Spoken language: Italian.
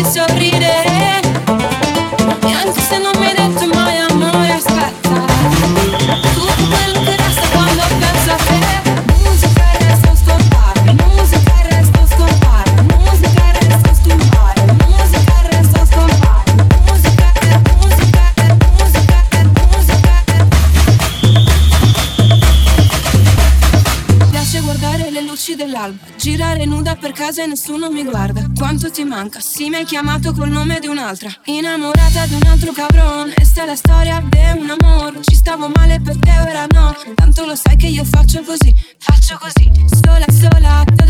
e se. dell'alba. Girare nuda per casa e nessuno mi guarda. Quanto ti manca? Sì, mi hai chiamato col nome di un'altra. Innamorata di un altro cabron. E sta la storia di un amore. Ci stavo male per te, ora no. Tanto lo sai che io faccio così, faccio così. Sola, sola, te